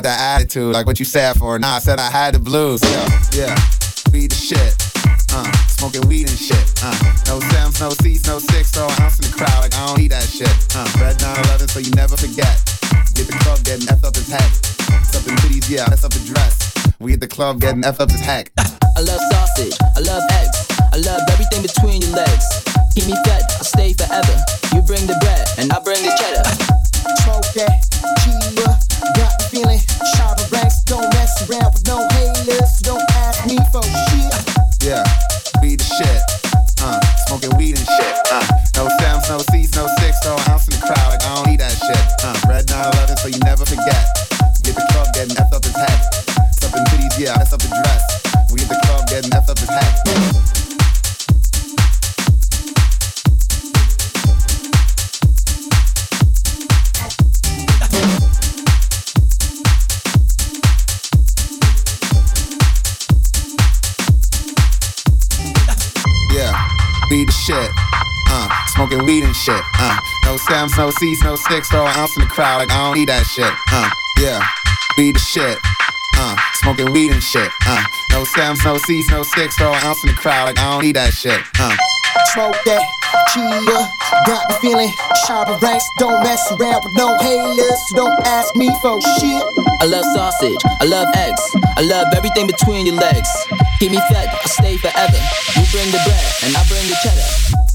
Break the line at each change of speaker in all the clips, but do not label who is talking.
Got that attitude, like what you said for. Nah, I said I had the blues. Yeah, yeah, weed the shit. Uh, smoking weed and shit. Uh, no stems, no seats, no six, so an ounce in the crowd. Like I don't need that shit. Uh, red 911, so you never forget. Get the club getting effed up his head. Something titties, yeah, that's up the dress. We at the club getting effed up his heck.
I love sausage, I love eggs, I love everything between your legs. Keep me fed, I'll stay forever. You bring the bread, and I bring the cheddar.
Smoke that, cheater. Shit.
Uh, no stems, no seeds, no sticks, throw an ounce in the crowd. Like I don't need that shit. Uh, yeah, weed the shit. Uh, smoking weed and shit. Uh, no stems, no seeds, no sticks, throw an ounce in the crowd. Like I don't need that shit. Uh,
Smoke that, cheater. Got the feeling, sharper ranks. Don't mess around with no haters. So don't ask me for shit.
I love sausage, I love eggs, I love everything between your legs. Keep me fed, I'll stay forever. You bring the bread, and I bring the cheddar.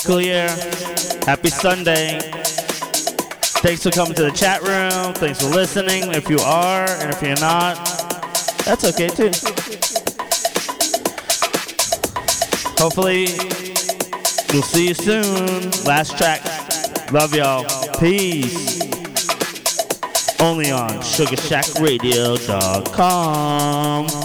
Cool here. Happy Sunday. Thanks for coming to the chat room. Thanks for listening. If you are, and if you're not, that's okay too. Hopefully, we'll see you soon. Last track. Love y'all. Peace. Only on SugarShackRadio.com.